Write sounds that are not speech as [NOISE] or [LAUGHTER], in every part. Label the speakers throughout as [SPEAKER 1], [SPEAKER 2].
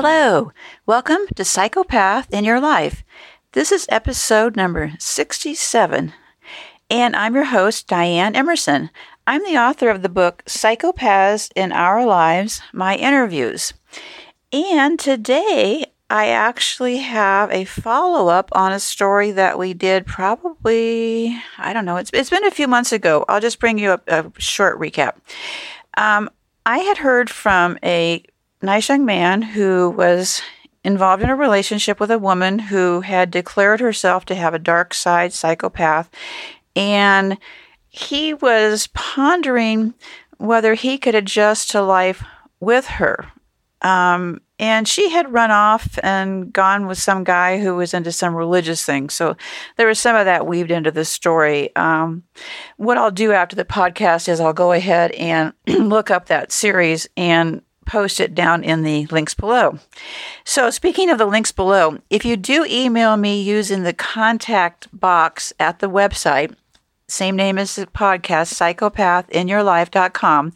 [SPEAKER 1] Hello, welcome to Psychopath in Your Life. This is episode number 67, and I'm your host, Diane Emerson. I'm the author of the book Psychopaths in Our Lives My Interviews. And today I actually have a follow up on a story that we did probably, I don't know, it's, it's been a few months ago. I'll just bring you a, a short recap. Um, I had heard from a nice young man who was involved in a relationship with a woman who had declared herself to have a dark side psychopath. And he was pondering whether he could adjust to life with her. Um, and she had run off and gone with some guy who was into some religious thing. So there was some of that weaved into the story. Um, what I'll do after the podcast is I'll go ahead and [CLEARS THROAT] look up that series and post it down in the links below. So, speaking of the links below, if you do email me using the contact box at the website, same name as the podcast, psychopathinyourlife.com,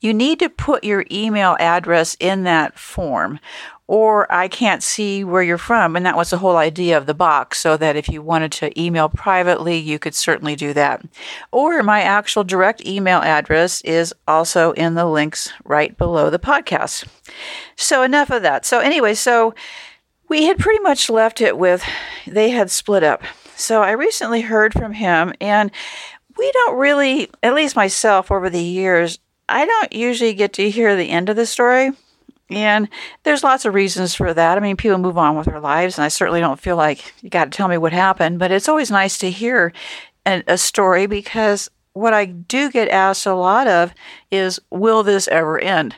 [SPEAKER 1] you need to put your email address in that form. Or I can't see where you're from. And that was the whole idea of the box, so that if you wanted to email privately, you could certainly do that. Or my actual direct email address is also in the links right below the podcast. So, enough of that. So, anyway, so we had pretty much left it with they had split up. So I recently heard from him, and we don't really, at least myself over the years, I don't usually get to hear the end of the story. And there's lots of reasons for that. I mean, people move on with their lives, and I certainly don't feel like you got to tell me what happened, but it's always nice to hear a, a story because what I do get asked a lot of is, will this ever end?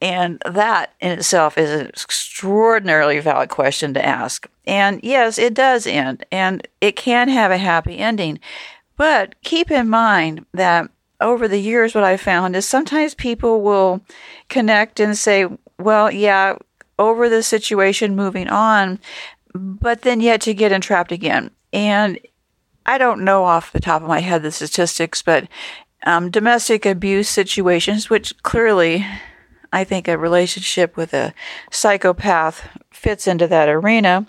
[SPEAKER 1] And that in itself is an extraordinarily valid question to ask. And yes, it does end, and it can have a happy ending. But keep in mind that over the years, what I found is sometimes people will connect and say, well, yeah, over the situation, moving on, but then yet to get entrapped again. And I don't know off the top of my head the statistics, but um, domestic abuse situations, which clearly I think a relationship with a psychopath fits into that arena.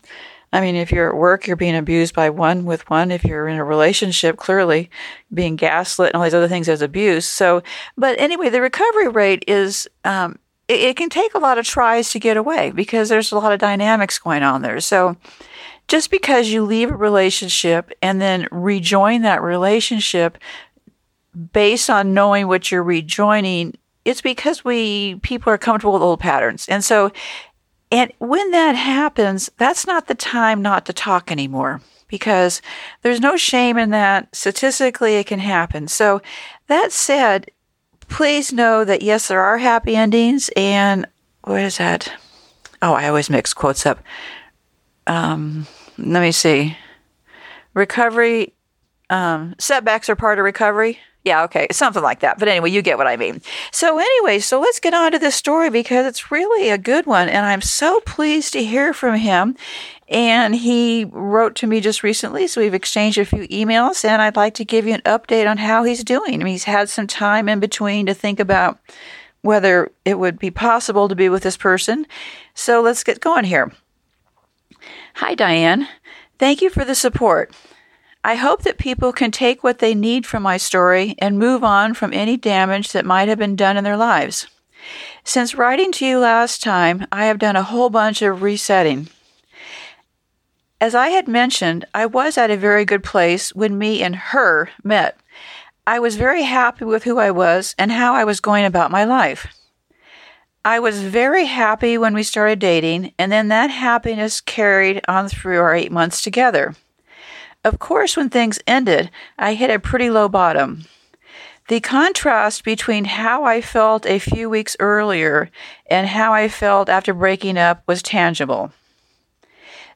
[SPEAKER 1] I mean, if you're at work, you're being abused by one with one. If you're in a relationship, clearly being gaslit and all these other things as abuse. So, but anyway, the recovery rate is, um, it, it can take a lot of tries to get away because there's a lot of dynamics going on there. So, just because you leave a relationship and then rejoin that relationship based on knowing what you're rejoining it's because we people are comfortable with old patterns. And so and when that happens, that's not the time not to talk anymore because there's no shame in that. Statistically, it can happen. So, that said, please know that yes, there are happy endings. And what is that? Oh, I always mix quotes up. Um, let me see. Recovery, um, setbacks are part of recovery. Yeah, okay, something like that. But anyway, you get what I mean. So, anyway, so let's get on to this story because it's really a good one. And I'm so pleased to hear from him. And he wrote to me just recently, so we've exchanged a few emails, and I'd like to give you an update on how he's doing. I mean, he's had some time in between to think about whether it would be possible to be with this person. So let's get going here. Hi, Diane. Thank you for the support. I hope that people can take what they need from my story and move on from any damage that might have been done in their lives. Since writing to you last time, I have done a whole bunch of resetting. As I had mentioned, I was at a very good place when me and her met. I was very happy with who I was and how I was going about my life. I was very happy when we started dating, and then that happiness carried on through our eight months together. Of course, when things ended, I hit a pretty low bottom. The contrast between how I felt a few weeks earlier and how I felt after breaking up was tangible.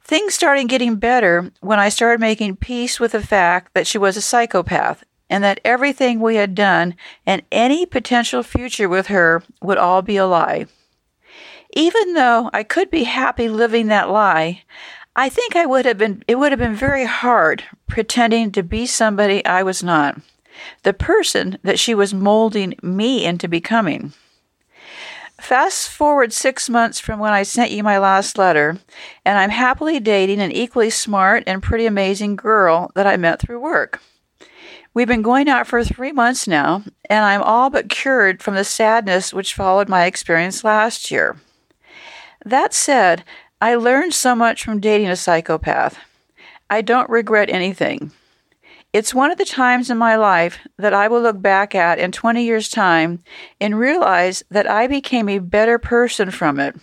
[SPEAKER 1] Things started getting better when I started making peace with the fact that she was a psychopath and that everything we had done and any potential future with her would all be a lie. Even though I could be happy living that lie, I think I would have been, it would have been very hard pretending to be somebody I was not, the person that she was molding me into becoming. Fast forward six months from when I sent you my last letter, and I'm happily dating an equally smart and pretty amazing girl that I met through work. We've been going out for three months now, and I'm all but cured from the sadness which followed my experience last year. That said, I learned so much from dating a psychopath. I don't regret anything. It's one of the times in my life that I will look back at in 20 years' time and realize that I became a better person from it.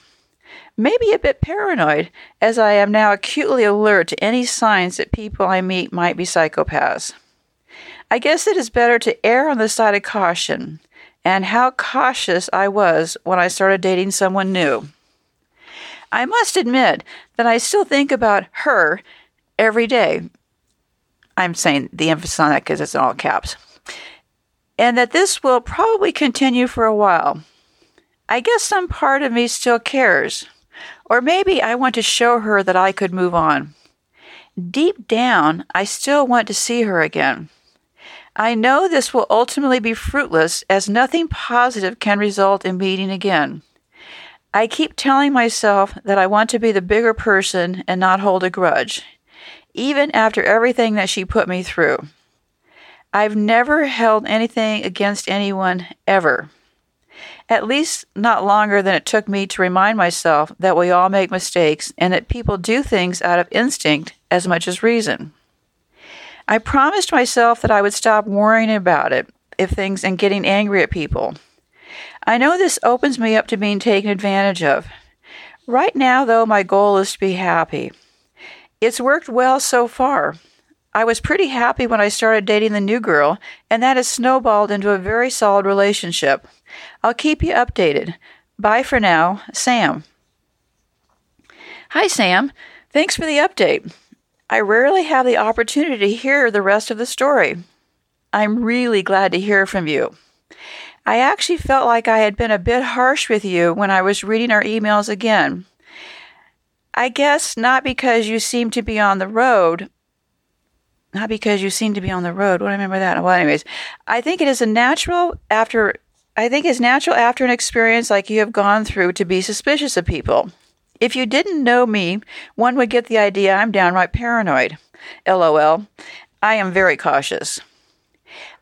[SPEAKER 1] Maybe a bit paranoid, as I am now acutely alert to any signs that people I meet might be psychopaths. I guess it is better to err on the side of caution, and how cautious I was when I started dating someone new. I must admit that I still think about her every day, I'm saying the emphasis on that because it's in all caps. And that this will probably continue for a while. I guess some part of me still cares. Or maybe I want to show her that I could move on. Deep down, I still want to see her again. I know this will ultimately be fruitless as nothing positive can result in meeting again. I keep telling myself that I want to be the bigger person and not hold a grudge even after everything that she put me through. I've never held anything against anyone ever. At least not longer than it took me to remind myself that we all make mistakes and that people do things out of instinct as much as reason. I promised myself that I would stop worrying about it if things and getting angry at people. I know this opens me up to being taken advantage of. Right now, though, my goal is to be happy. It's worked well so far. I was pretty happy when I started dating the new girl, and that has snowballed into a very solid relationship. I'll keep you updated. Bye for now, Sam. Hi, Sam. Thanks for the update. I rarely have the opportunity to hear the rest of the story. I'm really glad to hear from you. I actually felt like I had been a bit harsh with you when I was reading our emails again. I guess not because you seem to be on the road. Not because you seem to be on the road. What do I remember that? Well, anyways, I think it is a natural after. I think it's natural after an experience like you have gone through to be suspicious of people. If you didn't know me, one would get the idea I'm downright paranoid. LOL. I am very cautious.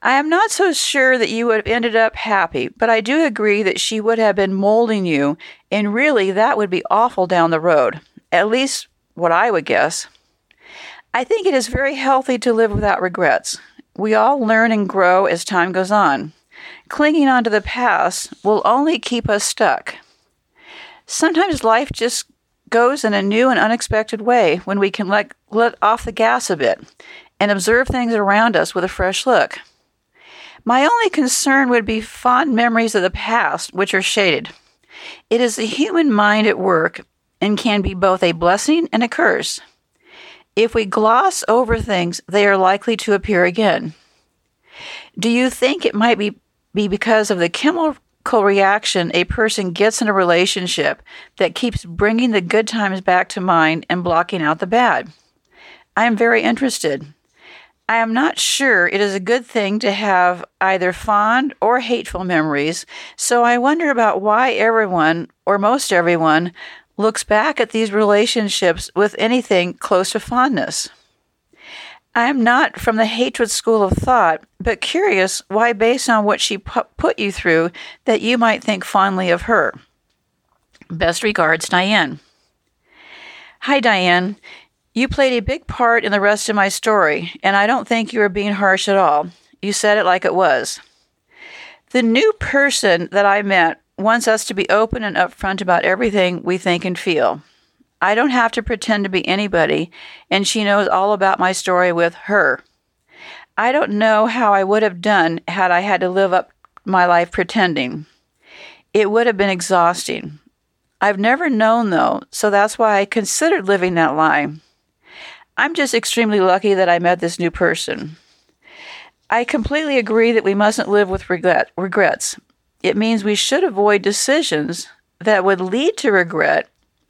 [SPEAKER 1] I am not so sure that you would have ended up happy, but I do agree that she would have been molding you, and really that would be awful down the road at least what I would guess. I think it is very healthy to live without regrets. We all learn and grow as time goes on. Clinging on to the past will only keep us stuck. Sometimes life just goes in a new and unexpected way when we can let, let off the gas a bit and observe things around us with a fresh look. My only concern would be fond memories of the past, which are shaded. It is the human mind at work, and can be both a blessing and a curse. If we gloss over things, they are likely to appear again. Do you think it might be, be because of the chemical reaction a person gets in a relationship that keeps bringing the good times back to mind and blocking out the bad? I am very interested. I am not sure it is a good thing to have either fond or hateful memories, so I wonder about why everyone, or most everyone, looks back at these relationships with anything close to fondness. I am not from the hatred school of thought, but curious why, based on what she pu- put you through, that you might think fondly of her. Best regards, Diane. Hi, Diane. You played a big part in the rest of my story, and I don't think you were being harsh at all. You said it like it was. The new person that I met wants us to be open and upfront about everything we think and feel. I don't have to pretend to be anybody, and she knows all about my story with her. I don't know how I would have done had I had to live up my life pretending. It would have been exhausting. I've never known, though, so that's why I considered living that lie. I'm just extremely lucky that I met this new person. I completely agree that we mustn't live with regret, regrets. It means we should avoid decisions that would lead to regret.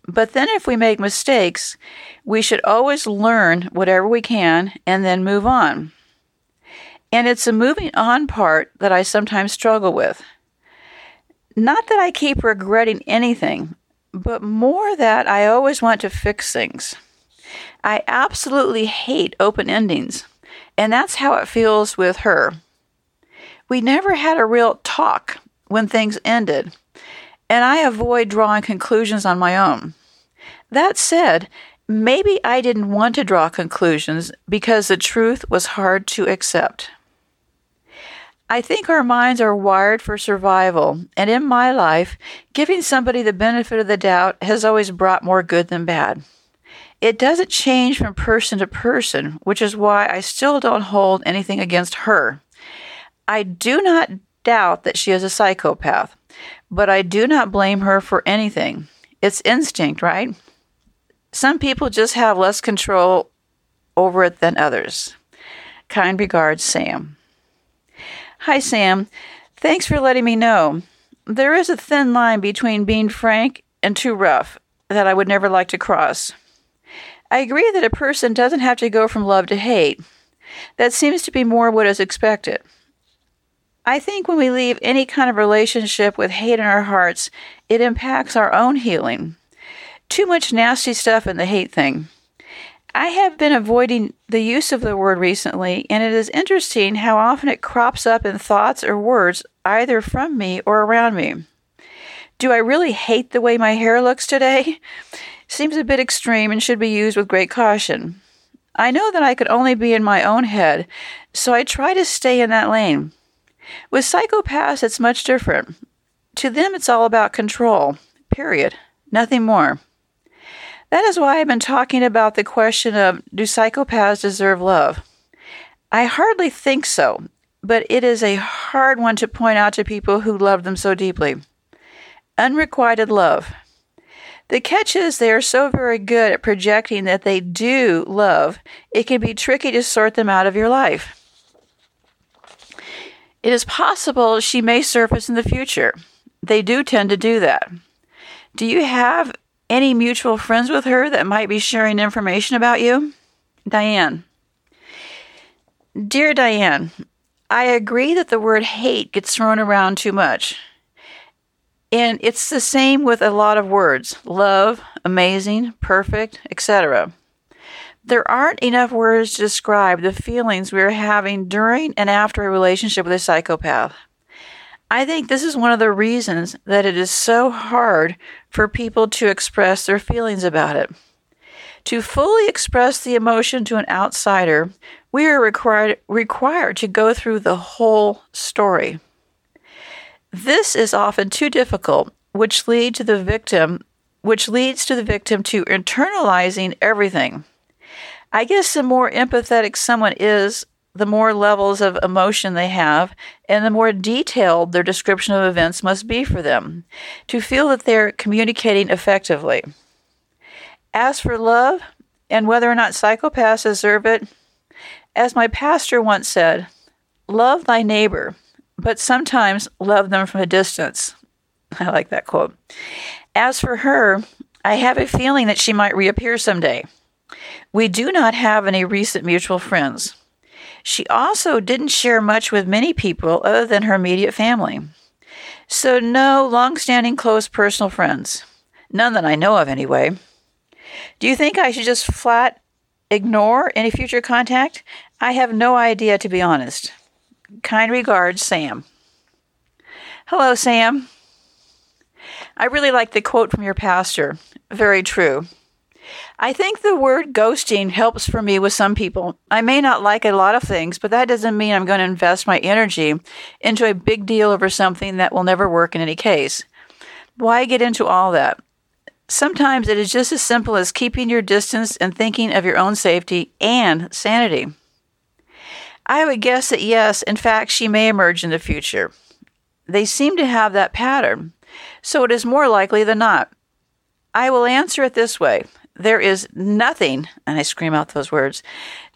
[SPEAKER 1] But then, if we make mistakes, we should always learn whatever we can and then move on. And it's the moving on part that I sometimes struggle with. Not that I keep regretting anything, but more that I always want to fix things. I absolutely hate open endings, and that's how it feels with her. We never had a real talk when things ended, and I avoid drawing conclusions on my own. That said, maybe I didn't want to draw conclusions because the truth was hard to accept. I think our minds are wired for survival, and in my life, giving somebody the benefit of the doubt has always brought more good than bad. It doesn't change from person to person, which is why I still don't hold anything against her. I do not doubt that she is a psychopath, but I do not blame her for anything. It's instinct, right? Some people just have less control over it than others. Kind regards, Sam. Hi, Sam. Thanks for letting me know. There is a thin line between being frank and too rough that I would never like to cross. I agree that a person doesn't have to go from love to hate. That seems to be more what is expected. I think when we leave any kind of relationship with hate in our hearts, it impacts our own healing. Too much nasty stuff in the hate thing. I have been avoiding the use of the word recently, and it is interesting how often it crops up in thoughts or words either from me or around me. Do I really hate the way my hair looks today? [LAUGHS] Seems a bit extreme and should be used with great caution. I know that I could only be in my own head, so I try to stay in that lane. With psychopaths, it's much different. To them, it's all about control, period. Nothing more. That is why I've been talking about the question of do psychopaths deserve love? I hardly think so, but it is a hard one to point out to people who love them so deeply. Unrequited love. The catch is they are so very good at projecting that they do love, it can be tricky to sort them out of your life. It is possible she may surface in the future. They do tend to do that. Do you have any mutual friends with her that might be sharing information about you? Diane. Dear Diane, I agree that the word hate gets thrown around too much. And it's the same with a lot of words love, amazing, perfect, etc. There aren't enough words to describe the feelings we are having during and after a relationship with a psychopath. I think this is one of the reasons that it is so hard for people to express their feelings about it. To fully express the emotion to an outsider, we are required, required to go through the whole story. This is often too difficult, which lead to the victim, which leads to the victim to internalizing everything. I guess the more empathetic someone is, the more levels of emotion they have, and the more detailed their description of events must be for them to feel that they're communicating effectively. As for love and whether or not psychopaths deserve it, as my pastor once said, love thy neighbor, but sometimes love them from a distance. [LAUGHS] I like that quote. As for her, I have a feeling that she might reappear someday. We do not have any recent mutual friends. She also didn't share much with many people other than her immediate family. So, no long standing close personal friends. None that I know of, anyway. Do you think I should just flat ignore any future contact? I have no idea, to be honest. Kind regards, Sam. Hello, Sam. I really like the quote from your pastor. Very true. I think the word ghosting helps for me with some people. I may not like a lot of things, but that doesn't mean I'm going to invest my energy into a big deal over something that will never work in any case. Why get into all that? Sometimes it is just as simple as keeping your distance and thinking of your own safety and sanity. I would guess that yes, in fact, she may emerge in the future. They seem to have that pattern, so it is more likely than not. I will answer it this way there is nothing, and I scream out those words,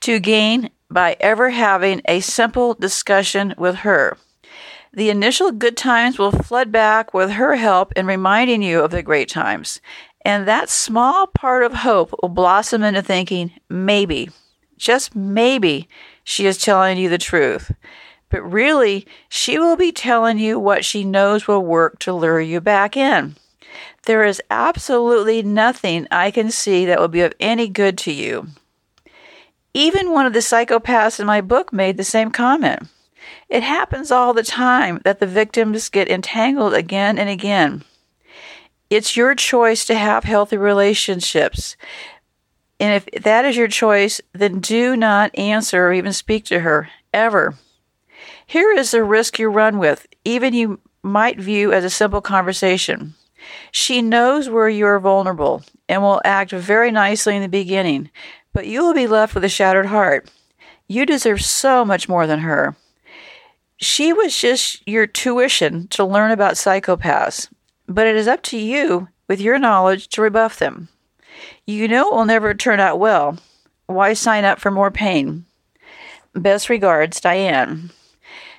[SPEAKER 1] to gain by ever having a simple discussion with her. The initial good times will flood back with her help in reminding you of the great times. And that small part of hope will blossom into thinking, maybe, just maybe, she is telling you the truth. but really, she will be telling you what she knows will work to lure you back in. There is absolutely nothing I can see that will be of any good to you. Even one of the psychopaths in my book made the same comment. It happens all the time that the victims get entangled again and again. It's your choice to have healthy relationships. And if that is your choice, then do not answer or even speak to her, ever. Here is the risk you run with, even you might view as a simple conversation. She knows where you are vulnerable and will act very nicely in the beginning, but you will be left with a shattered heart. You deserve so much more than her. She was just your tuition to learn about psychopaths, but it is up to you, with your knowledge, to rebuff them. You know it will never turn out well. Why sign up for more pain? Best regards, Diane.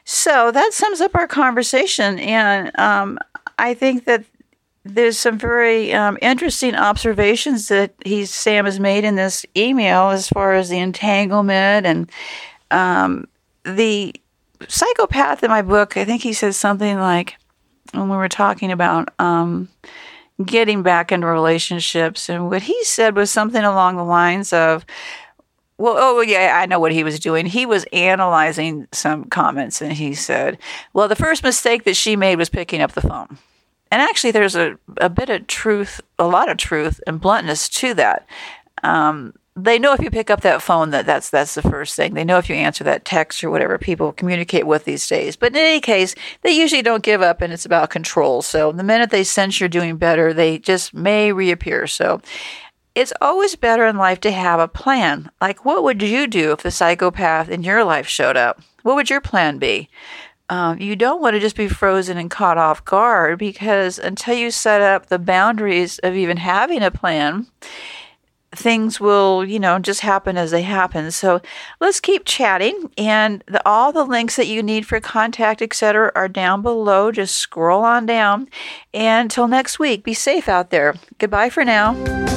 [SPEAKER 1] So that sums up our conversation, and um, I think that there's some very um, interesting observations that he Sam has made in this email as far as the entanglement and um, the psychopath in my book. I think he says something like when we were talking about um, getting back into relationships, and what he said was something along the lines of. Well, oh yeah, I know what he was doing. He was analyzing some comments, and he said, "Well, the first mistake that she made was picking up the phone." And actually, there's a, a bit of truth, a lot of truth and bluntness to that. Um, they know if you pick up that phone that that's that's the first thing. They know if you answer that text or whatever people communicate with these days. But in any case, they usually don't give up, and it's about control. So the minute they sense you're doing better, they just may reappear. So it's always better in life to have a plan. Like, what would you do if the psychopath in your life showed up? What would your plan be? um, you don't want to just be frozen and caught off guard because until you set up the boundaries of even having a plan, things will, you know, just happen as they happen. So let's keep chatting. And the, all the links that you need for contact, etc., are down below. Just scroll on down. And until next week, be safe out there. Goodbye for now.